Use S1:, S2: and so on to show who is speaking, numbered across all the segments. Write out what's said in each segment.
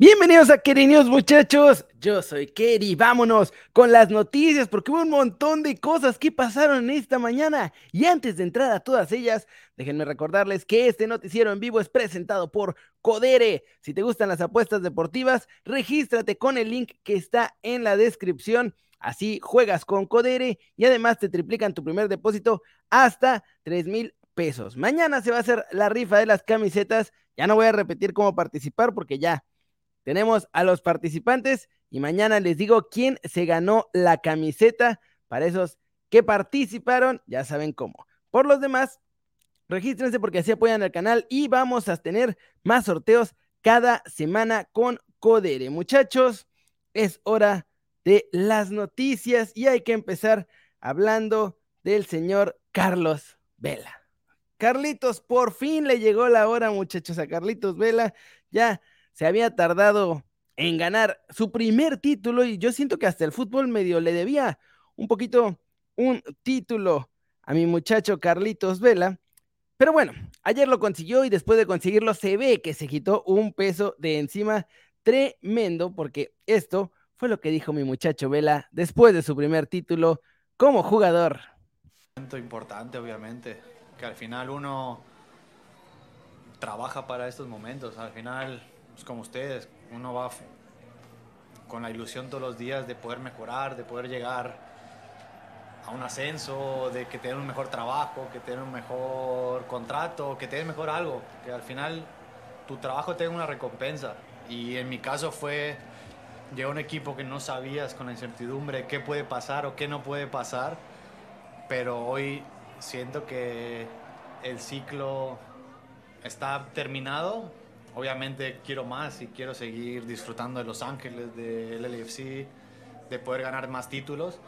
S1: Bienvenidos a News, muchachos. Yo soy Kerry. Vámonos con las noticias porque hubo un montón de cosas que pasaron esta mañana. Y antes de entrar a todas ellas, déjenme recordarles que este noticiero en vivo es presentado por Codere. Si te gustan las apuestas deportivas, regístrate con el link que está en la descripción. Así juegas con Codere y además te triplican tu primer depósito hasta 3 mil pesos. Mañana se va a hacer la rifa de las camisetas. Ya no voy a repetir cómo participar porque ya tenemos a los participantes y mañana les digo quién se ganó la camiseta para esos que participaron, ya saben cómo. Por los demás, regístrense porque así apoyan al canal y vamos a tener más sorteos cada semana con Codere. Muchachos, es hora de las noticias y hay que empezar hablando del señor Carlos Vela. Carlitos, por fin le llegó la hora, muchachos, a Carlitos Vela. Ya se había tardado en ganar su primer título y yo siento que hasta el fútbol medio le debía un poquito un título a mi muchacho Carlitos Vela. Pero bueno, ayer lo consiguió y después de conseguirlo se ve que se quitó un peso de encima tremendo porque esto fue lo que dijo mi muchacho Vela después de su primer título como jugador.
S2: Importante, obviamente, que al final uno trabaja para estos momentos. Al final pues, como ustedes, uno va con la ilusión todos los días de poder mejorar, de poder llegar a un ascenso, de que tener un mejor trabajo, que tener un mejor contrato, que tener mejor algo, que al final tu trabajo tenga una recompensa. Y en mi caso fue llegar a un equipo que no sabías con la incertidumbre qué puede pasar o qué no puede pasar, pero hoy siento que el ciclo está terminado obviamente quiero más y quiero seguir disfrutando de Los Ángeles, del LFC, de poder ganar más títulos,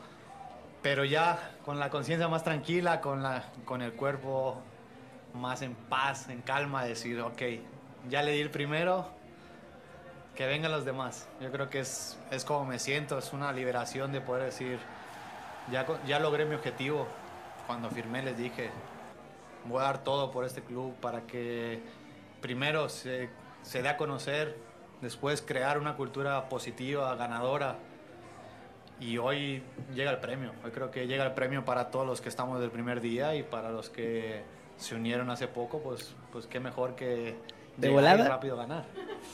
S2: pero ya con la conciencia más tranquila, con, la, con el cuerpo más en paz, en calma, decir, ok, ya le di el primero, que vengan los demás. Yo creo que es, es como me siento, es una liberación de poder decir, ya, ya logré mi objetivo. Cuando firmé les dije, voy a dar todo por este club para que primero se, se dé a conocer, después crear una cultura positiva, ganadora. Y hoy llega el premio. Hoy creo que llega el premio para todos los que estamos del primer día y para los que se unieron hace poco, pues, pues qué mejor que
S1: de volada.
S2: rápido ganar.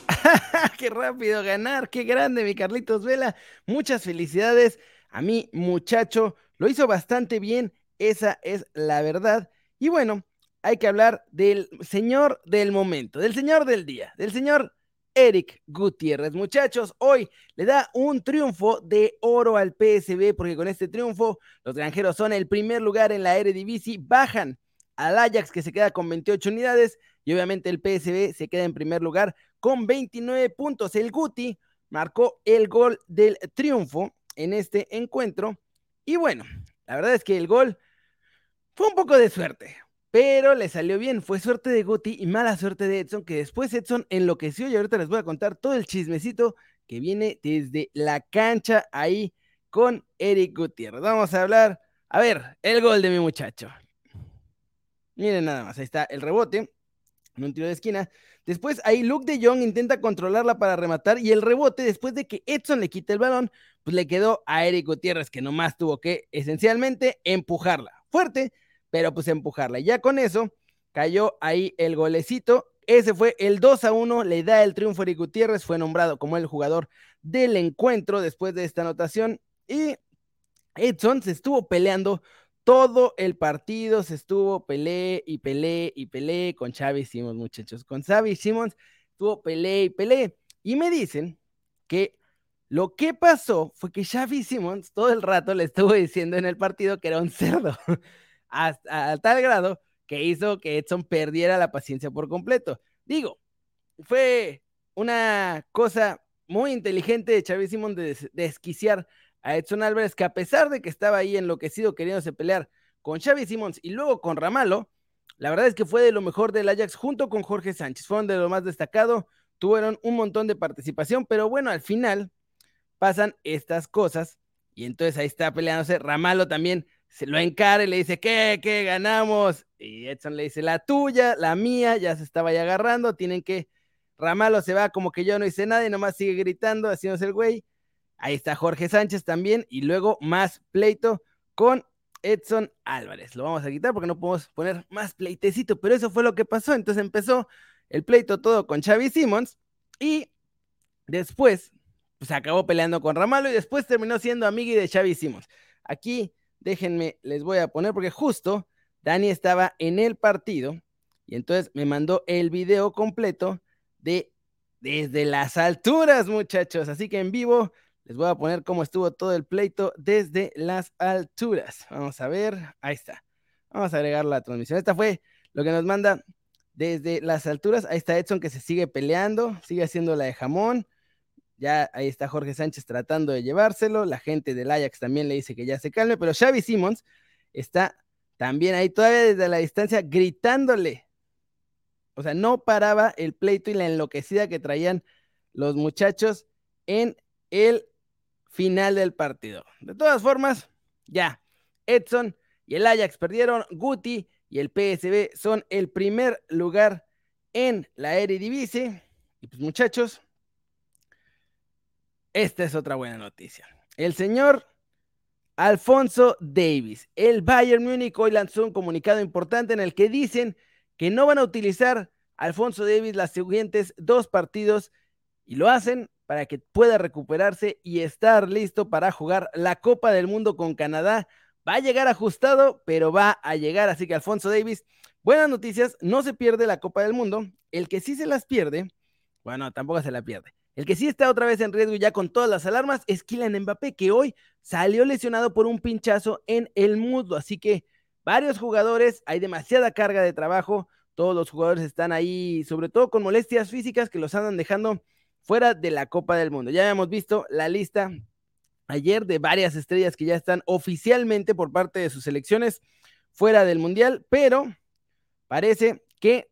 S1: qué rápido ganar, qué grande mi Carlitos Vela. Muchas felicidades a mi muchacho. Lo hizo bastante bien, esa es la verdad. Y bueno, hay que hablar del señor del momento, del señor del día, del señor Eric Gutiérrez. Muchachos, hoy le da un triunfo de oro al PSB porque con este triunfo los granjeros son el primer lugar en la Eredivisie, bajan al Ajax que se queda con 28 unidades y obviamente el PSB se queda en primer lugar con 29 puntos. El Guti marcó el gol del triunfo en este encuentro y bueno, la verdad es que el gol fue un poco de suerte, pero le salió bien. Fue suerte de Guti y mala suerte de Edson, que después Edson enloqueció y ahorita les voy a contar todo el chismecito que viene desde la cancha ahí con Eric Gutiérrez. Vamos a hablar, a ver, el gol de mi muchacho. Miren nada más, ahí está el rebote, en un tiro de esquina. Después ahí Luke de Jong intenta controlarla para rematar y el rebote, después de que Edson le quite el balón, pues le quedó a Eric Gutiérrez, que nomás tuvo que esencialmente empujarla fuerte pero pues empujarla. Ya con eso cayó ahí el golecito. Ese fue el 2 a 1, le da el triunfo a Eric Gutiérrez, fue nombrado como el jugador del encuentro después de esta anotación. Y Edson se estuvo peleando todo el partido, se estuvo peleé y peleé y peleé con Xavi Simons, muchachos. Con Xavi Simons estuvo peleé y peleé. Y me dicen que lo que pasó fue que Xavi Simons todo el rato le estuvo diciendo en el partido que era un cerdo. hasta, a tal grado que hizo que Edson perdiera la paciencia por completo. Digo, fue una cosa muy inteligente de Xavi Simón de desquiciar a Edson Álvarez, que a pesar de que estaba ahí enloquecido queriéndose pelear con Xavi Simons y luego con Ramalo, la verdad es que fue de lo mejor del Ajax junto con Jorge Sánchez. Fueron de lo más destacado, tuvieron un montón de participación, pero bueno, al final pasan estas cosas y entonces ahí está peleándose. Ramalo también se lo encara y le dice, ¿qué? ¿Qué ganamos? Y Edson le dice, la tuya, la mía, ya se estaba ya agarrando, tienen que Ramalo se va como que yo no hice nada y nomás sigue gritando, haciéndose el güey. Ahí está Jorge Sánchez también y luego más pleito con Edson Álvarez. Lo vamos a quitar porque no podemos poner más pleitecito, pero eso fue lo que pasó. Entonces empezó el pleito todo con Xavi Simmons y después pues acabó peleando con Ramalo y después terminó siendo amigo de Xavi Simmons. Aquí déjenme, les voy a poner porque justo Dani estaba en el partido y entonces me mandó el video completo de desde las alturas, muchachos. Así que en vivo les voy a poner cómo estuvo todo el pleito desde las alturas. Vamos a ver, ahí está. Vamos a agregar la transmisión. Esta fue lo que nos manda desde las alturas. Ahí está Edson que se sigue peleando, sigue haciendo la de jamón. Ya ahí está Jorge Sánchez tratando de llevárselo. La gente del Ajax también le dice que ya se calme, pero Xavi Simmons está también ahí todavía desde la distancia gritándole. O sea, no paraba el pleito y la enloquecida que traían los muchachos en el final del partido. De todas formas, ya, Edson y el Ajax perdieron, Guti y el PSB son el primer lugar en la Eredivisie. Y pues muchachos, esta es otra buena noticia. El señor Alfonso Davis, el Bayern Múnich hoy lanzó un comunicado importante en el que dicen que no van a utilizar Alfonso Davis las siguientes dos partidos y lo hacen para que pueda recuperarse y estar listo para jugar la Copa del Mundo con Canadá. Va a llegar ajustado, pero va a llegar. Así que Alfonso Davis, buenas noticias, no se pierde la Copa del Mundo. El que sí se las pierde, bueno, tampoco se la pierde. El que sí está otra vez en riesgo ya con todas las alarmas es Kylian Mbappé, que hoy salió lesionado por un pinchazo en el muslo. Así que varios jugadores, hay demasiada carga de trabajo. Todos los jugadores están ahí, sobre todo con molestias físicas que los andan dejando fuera de la Copa del Mundo. Ya habíamos visto la lista ayer de varias estrellas que ya están oficialmente por parte de sus selecciones fuera del Mundial, pero parece que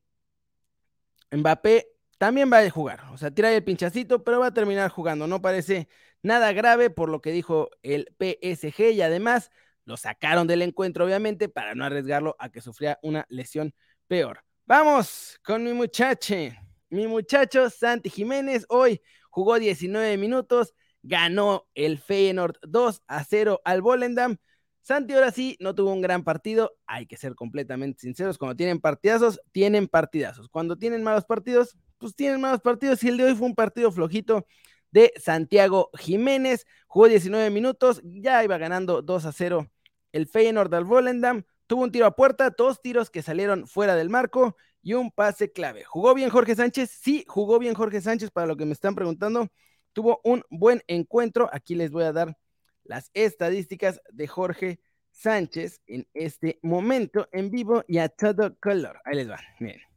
S1: Mbappé también va a jugar. O sea, tira el pinchacito, pero va a terminar jugando. No parece nada grave por lo que dijo el PSG y además lo sacaron del encuentro, obviamente, para no arriesgarlo a que sufriera una lesión peor. Vamos con mi muchache. Mi muchacho Santi Jiménez hoy jugó 19 minutos, ganó el Feyenoord 2 a 0 al Volendam. Santi ahora sí no tuvo un gran partido, hay que ser completamente sinceros, cuando tienen partidazos, tienen partidazos. Cuando tienen malos partidos, pues tienen malos partidos y el de hoy fue un partido flojito de Santiago Jiménez, jugó 19 minutos, ya iba ganando 2 a 0 el Feyenoord al Volendam, tuvo un tiro a puerta, dos tiros que salieron fuera del marco y un pase clave. ¿Jugó bien Jorge Sánchez? Sí, jugó bien Jorge Sánchez, para lo que me están preguntando. Tuvo un buen encuentro. Aquí les voy a dar las estadísticas de Jorge Sánchez en este momento en vivo y a todo color. Ahí les va. Miren.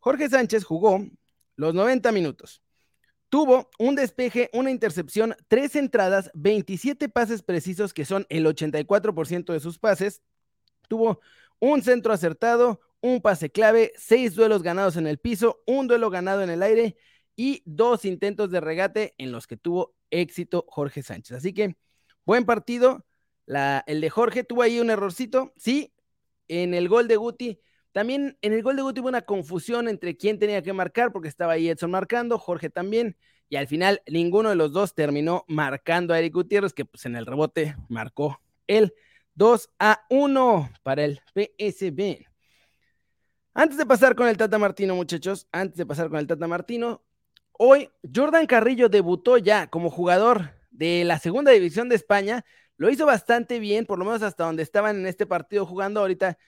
S1: Jorge Sánchez jugó los 90 minutos. Tuvo un despeje, una intercepción, tres entradas, 27 pases precisos, que son el 84% de sus pases. Tuvo un centro acertado, un pase clave, seis duelos ganados en el piso, un duelo ganado en el aire y dos intentos de regate en los que tuvo éxito Jorge Sánchez. Así que buen partido. El de Jorge tuvo ahí un errorcito, sí, en el gol de Guti. También en el gol de Guti hubo una confusión entre quién tenía que marcar, porque estaba ahí Edson marcando, Jorge también, y al final ninguno de los dos terminó marcando a Eric Gutiérrez, que pues en el rebote marcó el 2 a 1 para el PSB. Antes de pasar con el Tata Martino, muchachos, antes de pasar con el Tata Martino, hoy Jordan Carrillo debutó ya como jugador de la segunda división de España. Lo hizo bastante bien, por lo menos hasta donde estaban en este partido jugando ahorita.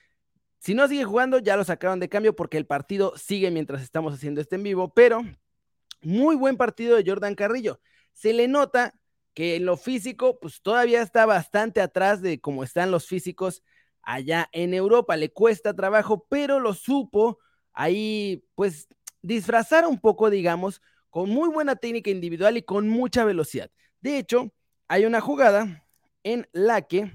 S1: Si no sigue jugando, ya lo sacaron de cambio porque el partido sigue mientras estamos haciendo este en vivo, pero muy buen partido de Jordan Carrillo. Se le nota que en lo físico, pues todavía está bastante atrás de cómo están los físicos allá en Europa. Le cuesta trabajo, pero lo supo ahí, pues, disfrazar un poco, digamos, con muy buena técnica individual y con mucha velocidad. De hecho, hay una jugada en la que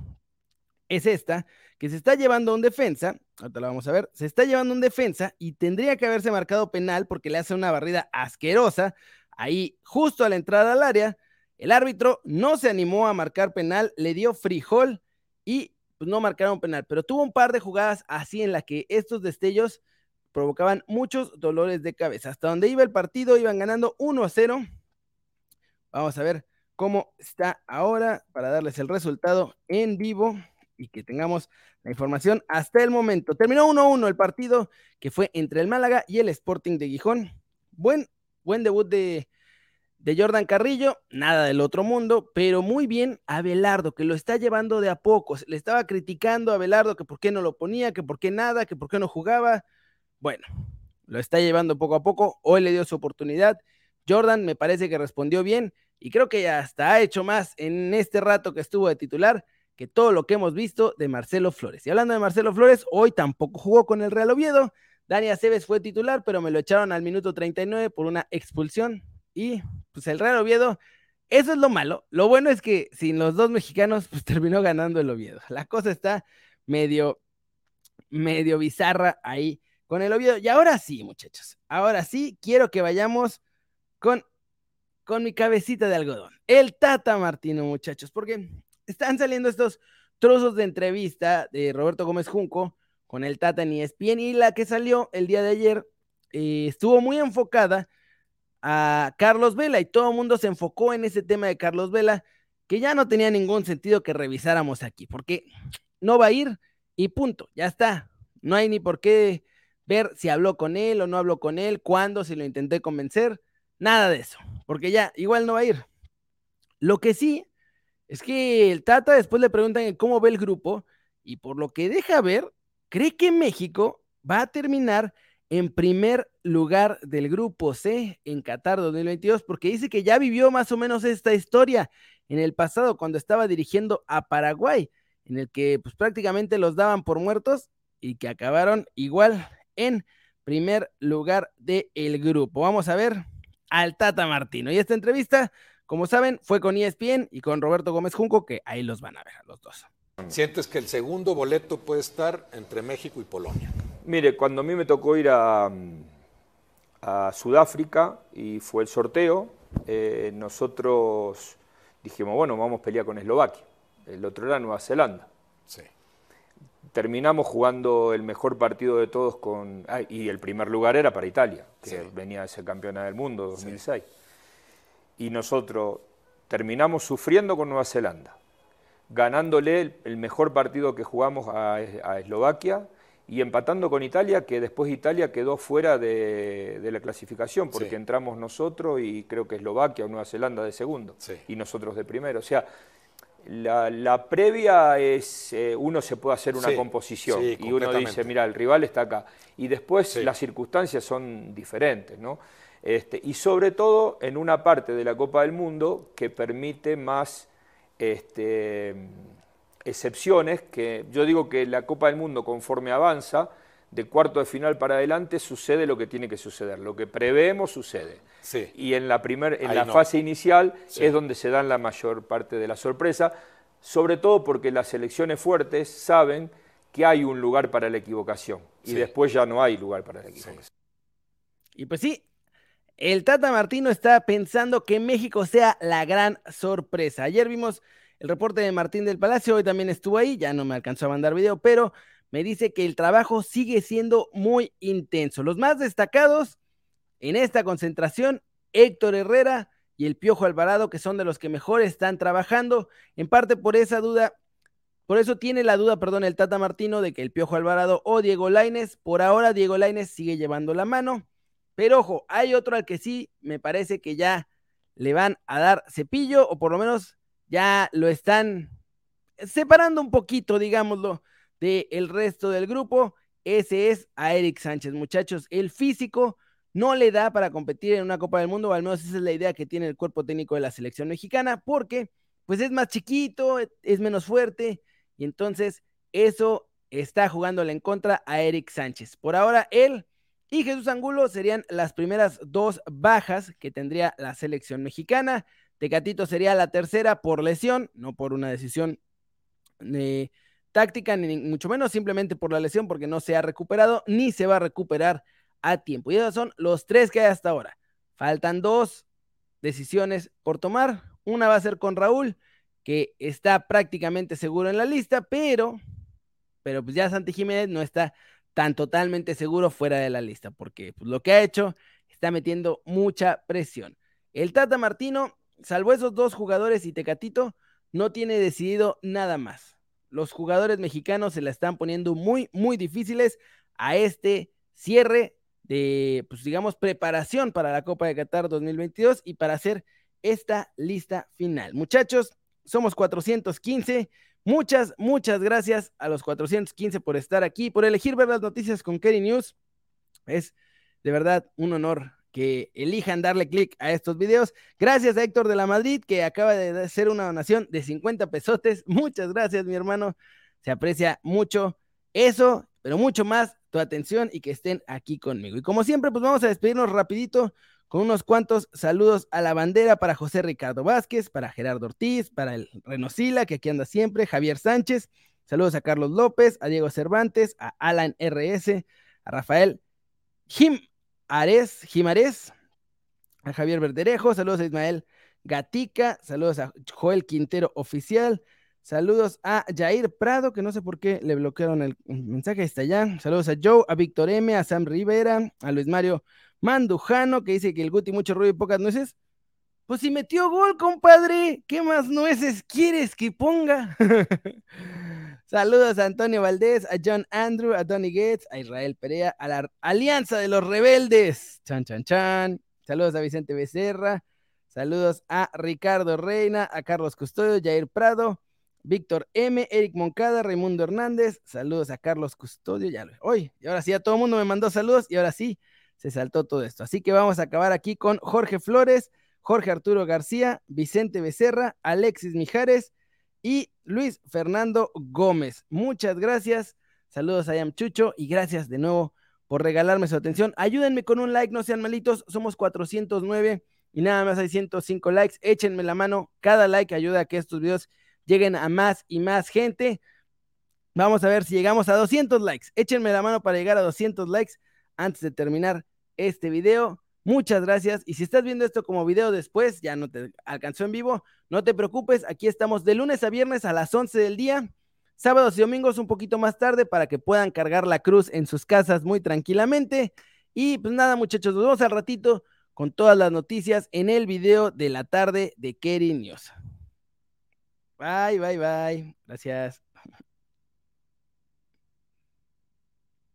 S1: es esta, que se está llevando un defensa, ahorita la vamos a ver, se está llevando un defensa y tendría que haberse marcado penal porque le hace una barrida asquerosa ahí justo a la entrada al área. El árbitro no se animó a marcar penal, le dio frijol y pues no marcaron penal, pero tuvo un par de jugadas así en la que estos destellos provocaban muchos dolores de cabeza. Hasta donde iba el partido, iban ganando 1 a 0. Vamos a ver cómo está ahora para darles el resultado en vivo y que tengamos la información hasta el momento. Terminó 1-1 el partido que fue entre el Málaga y el Sporting de Gijón. Buen, buen debut de, de Jordan Carrillo, nada del otro mundo, pero muy bien Abelardo, que lo está llevando de a poco. Le estaba criticando a Abelardo que por qué no lo ponía, que por qué nada, que por qué no jugaba. Bueno, lo está llevando poco a poco. Hoy le dio su oportunidad. Jordan me parece que respondió bien y creo que hasta ha hecho más en este rato que estuvo de titular que todo lo que hemos visto de Marcelo Flores. Y hablando de Marcelo Flores, hoy tampoco jugó con el Real Oviedo. Dani Aceves fue titular, pero me lo echaron al minuto 39 por una expulsión. Y pues el Real Oviedo, eso es lo malo. Lo bueno es que sin los dos mexicanos, pues terminó ganando el Oviedo. La cosa está medio, medio bizarra ahí con el Oviedo. Y ahora sí, muchachos, ahora sí quiero que vayamos con, con mi cabecita de algodón. El Tata Martino, muchachos, porque están saliendo estos trozos de entrevista de Roberto Gómez Junco con el Tata en ESPN y la que salió el día de ayer eh, estuvo muy enfocada a Carlos Vela y todo el mundo se enfocó en ese tema de Carlos Vela que ya no tenía ningún sentido que revisáramos aquí porque no va a ir y punto, ya está. No hay ni por qué ver si habló con él o no habló con él, cuándo, si lo intenté convencer, nada de eso, porque ya igual no va a ir. Lo que sí es que el Tata después le preguntan cómo ve el grupo y por lo que deja ver, cree que México va a terminar en primer lugar del grupo C en Qatar 2022 porque dice que ya vivió más o menos esta historia en el pasado cuando estaba dirigiendo a Paraguay, en el que pues prácticamente los daban por muertos y que acabaron igual en primer lugar del grupo. Vamos a ver al Tata Martino. Y esta entrevista como saben, fue con ESPN y con Roberto Gómez Junco, que ahí los van a ver a los dos.
S3: ¿Sientes que el segundo boleto puede estar entre México y Polonia?
S4: Mire, cuando a mí me tocó ir a, Sudáfrica y fue el sorteo, eh, nosotros dijimos, bueno, vamos a pelear con Eslovaquia. El otro era Nueva Zelanda. Sí. Terminamos jugando el mejor partido de todos con... y el primer lugar era para Italia, que venía de ser campeona del mundo 2006 y nosotros terminamos sufriendo con Nueva Zelanda, ganándole el, mejor partido que jugamos a, Eslovaquia y empatando con Italia, que después Italia quedó fuera de, la clasificación, porque entramos nosotros y creo que Eslovaquia o Nueva Zelanda de segundo, y nosotros de primero. O sea, la, previa es, eh, uno se puede hacer una composición y uno dice, mira, el rival está acá. Y después las circunstancias son diferentes, ¿no? Este, y sobre todo en una parte de la Copa del Mundo que permite más este, excepciones, que yo digo que la Copa del Mundo conforme avanza, de cuarto de final para adelante sucede lo que tiene que suceder, lo que preveemos sucede. Y en la, primer, en la fase inicial es donde se dan la mayor parte de la sorpresa, sobre todo porque las selecciones fuertes saben que hay un lugar para la equivocación y después ya no hay lugar para la equivocación.
S1: Y pues sí, el Tata Martino está pensando que México sea la gran sorpresa. Ayer vimos el reporte de Martín del Palacio, hoy también estuvo ahí, ya no me alcanzó a mandar video, pero me dice que el trabajo sigue siendo muy intenso. Los más destacados en esta concentración, Héctor Herrera y el Piojo Alvarado, que son de los que mejor están trabajando, en parte por esa duda, por eso tiene la duda, perdón, el Tata Martino de que el Piojo Alvarado o Diego Laines, por ahora Diego Laines sigue llevando la mano. Pero ojo, hay otro al que sí me parece que ya le van a dar cepillo, o por lo menos ya lo están separando un poquito, digámoslo, del resto del grupo. Ese es a Eric Sánchez, muchachos. El físico no le da para competir en una Copa del Mundo, o al menos esa es la idea que tiene el cuerpo técnico de la selección mexicana, porque pues es más chiquito, es menos fuerte, y entonces eso está jugándole en contra a Eric Sánchez. Por ahora, él y Jesús Angulo serían las primeras dos bajas que tendría la selección mexicana. Tecatito sería la tercera por lesión, no por una decisión eh, táctica, ni mucho menos simplemente por la lesión, porque no se ha recuperado ni se va a recuperar a tiempo. Y esos son los tres que hay hasta ahora. Faltan dos decisiones por tomar. Una va a ser con Raúl, que está prácticamente seguro en la lista, pero, pero pues ya Santi Jiménez no está tan totalmente seguro fuera de la lista, porque pues, lo que ha hecho está metiendo mucha presión. El Tata Martino, salvo esos dos jugadores y Tecatito, no tiene decidido nada más. Los jugadores mexicanos se la están poniendo muy, muy difíciles a este cierre de, pues digamos, preparación para la Copa de Qatar 2022 y para hacer esta lista final. Muchachos, somos 415. Muchas, muchas gracias a los 415 por estar aquí, por elegir ver las noticias con Kerry News. Es de verdad un honor que elijan darle clic a estos videos. Gracias a Héctor de la Madrid, que acaba de hacer una donación de 50 pesotes. Muchas gracias, mi hermano. Se aprecia mucho eso, pero mucho más tu atención y que estén aquí conmigo. Y como siempre, pues vamos a despedirnos rapidito con unos cuantos saludos a la bandera para José Ricardo Vázquez, para Gerardo Ortiz, para el Renosila, que aquí anda siempre, Javier Sánchez, saludos a Carlos López, a Diego Cervantes, a Alan RS, a Rafael Jim Ares, a Javier Verderejo, saludos a Ismael Gatica, saludos a Joel Quintero Oficial, saludos a Jair Prado, que no sé por qué le bloquearon el mensaje, está allá, saludos a Joe, a Víctor M, a Sam Rivera, a Luis Mario Mandujano, que dice que el Guti mucho ruido y pocas nueces. Pues si metió gol, compadre, ¿qué más nueces quieres que ponga? Saludos a Antonio Valdés, a John Andrew, a Donny Gates, a Israel Perea, a la Alianza de los Rebeldes. Chan, chan, chan. Saludos a Vicente Becerra. Saludos a Ricardo Reina, a Carlos Custodio, Jair Prado, Víctor M, Eric Moncada, Raimundo Hernández. Saludos a Carlos Custodio. Ya lo hoy. Y ahora sí, a todo el mundo me mandó saludos y ahora sí se saltó todo esto. Así que vamos a acabar aquí con Jorge Flores, Jorge Arturo García, Vicente Becerra, Alexis Mijares y Luis Fernando Gómez. Muchas gracias. Saludos a Yam Chucho y gracias de nuevo por regalarme su atención. Ayúdenme con un like, no sean malitos. Somos 409 y nada más hay 105 likes. Échenme la mano. Cada like ayuda a que estos videos lleguen a más y más gente. Vamos a ver si llegamos a 200 likes. Échenme la mano para llegar a 200 likes antes de terminar este video. Muchas gracias. Y si estás viendo esto como video después, ya no te alcanzó en vivo, no te preocupes. Aquí estamos de lunes a viernes a las 11 del día. Sábados y domingos un poquito más tarde para que puedan cargar la cruz en sus casas muy tranquilamente. Y pues nada, muchachos, nos vemos al ratito con todas las noticias en el video de la tarde de Kerry News. Bye, bye, bye. Gracias.